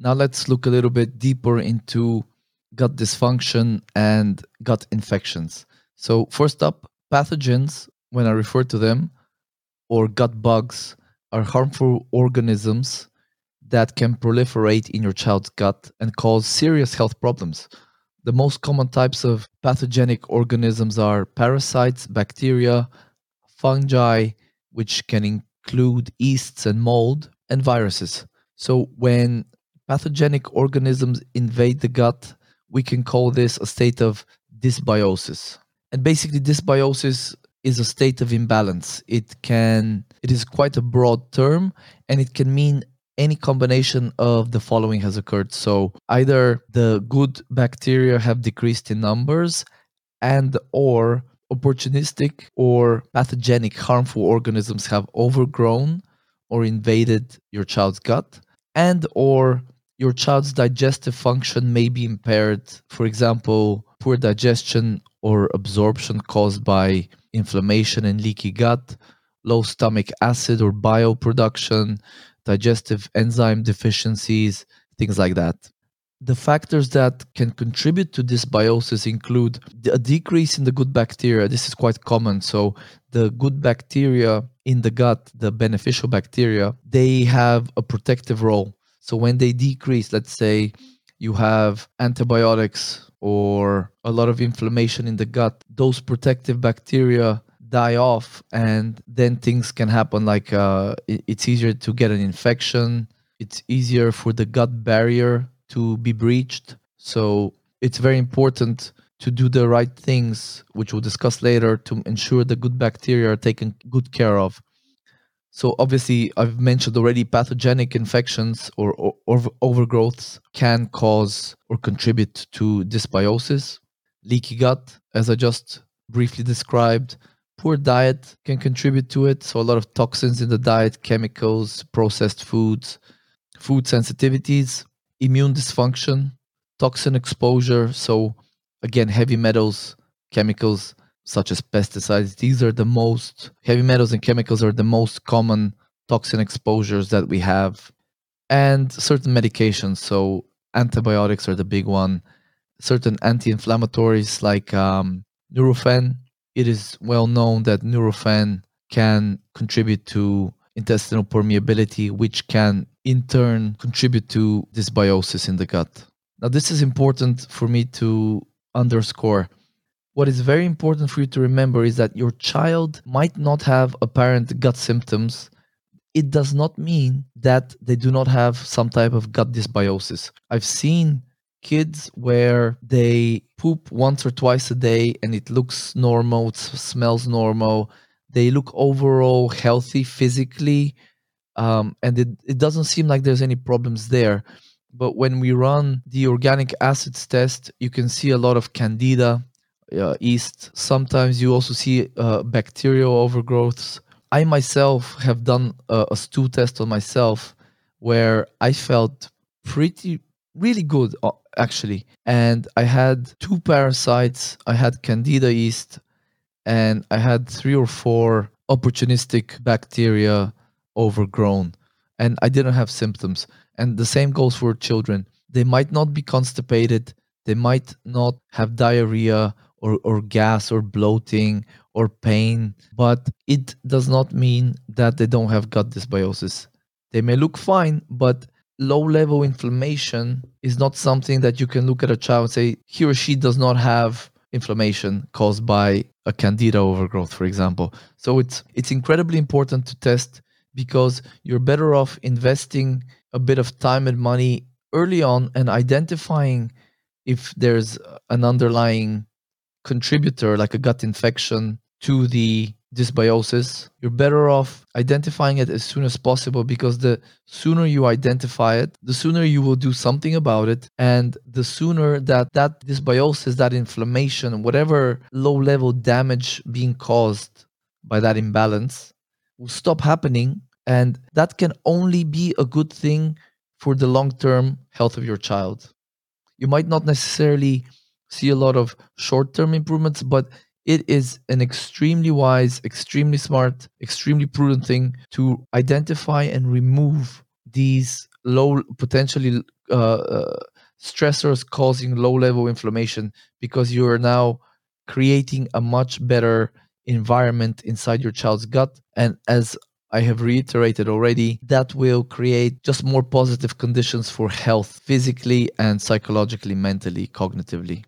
Now let's look a little bit deeper into gut dysfunction and gut infections. So, first up, pathogens, when I refer to them, or gut bugs, are harmful organisms that can proliferate in your child's gut and cause serious health problems. The most common types of pathogenic organisms are parasites, bacteria, fungi, which can include yeasts and mold, and viruses. So, when pathogenic organisms invade the gut, we can call this a state of dysbiosis. And basically, dysbiosis is a state of imbalance. It can it is quite a broad term and it can mean any combination of the following has occurred. So either the good bacteria have decreased in numbers and or opportunistic or pathogenic harmful organisms have overgrown or invaded your child's gut and or your child's digestive function may be impaired for example poor digestion or absorption caused by inflammation and leaky gut low stomach acid or bile production digestive enzyme deficiencies things like that the factors that can contribute to dysbiosis include a decrease in the good bacteria. This is quite common. So, the good bacteria in the gut, the beneficial bacteria, they have a protective role. So, when they decrease, let's say you have antibiotics or a lot of inflammation in the gut, those protective bacteria die off, and then things can happen like uh, it's easier to get an infection. It's easier for the gut barrier to be breached. So it's very important to do the right things, which we'll discuss later, to ensure the good bacteria are taken good care of. So obviously, I've mentioned already pathogenic infections or, or, or overgrowths can cause or contribute to dysbiosis. Leaky gut, as I just briefly described, poor diet can contribute to it. So a lot of toxins in the diet, chemicals, processed foods, food sensitivities, immune dysfunction, toxin exposure. So, again, heavy metals, chemicals such as pesticides, these are the most, heavy metals and chemicals are the most common toxin exposures that we have. And certain medications. So, antibiotics are the big one. Certain anti inflammatories like um, Nurofen. It is well known that Nurofen can contribute to intestinal permeability, which can in turn contribute to dysbiosis in the gut. Now, this is important for me to underscore. What is very important for you to remember is that your child might not have apparent gut symptoms. It does not mean that they do not have some type of gut dysbiosis. I've seen kids where they poop once or twice a day and it looks normal, it smells normal, they look overall healthy physically um, and it, it doesn't seem like there's any problems there but when we run the organic acids test you can see a lot of candida uh, yeast. Sometimes you also see uh, bacterial overgrowths. I myself have done a, a stool test on myself where i felt pretty really good uh, actually. And i had two parasites. I had candida yeast and i had three or four opportunistic bacteria overgrown. And I didn't have symptoms. And the same goes for children. They might not be constipated, they might not have diarrhea or, or gas or bloating or pain, but it does not mean that they don't have gut dysbiosis. They may look fine, but low level inflammation is not something that you can look at a child and say he or she does not have inflammation caused by a candida overgrowth for example so it's it's incredibly important to test because you're better off investing a bit of time and money early on and identifying if there's an underlying contributor like a gut infection to the dysbiosis you're better off identifying it as soon as possible because the sooner you identify it the sooner you will do something about it and the sooner that that dysbiosis that inflammation whatever low level damage being caused by that imbalance will stop happening and that can only be a good thing for the long term health of your child. You might not necessarily see a lot of short term improvements, but it is an extremely wise, extremely smart, extremely prudent thing to identify and remove these low, potentially uh, uh, stressors causing low level inflammation because you are now creating a much better environment inside your child's gut and as I have reiterated already, that will create just more positive conditions for health physically and psychologically, mentally, cognitively.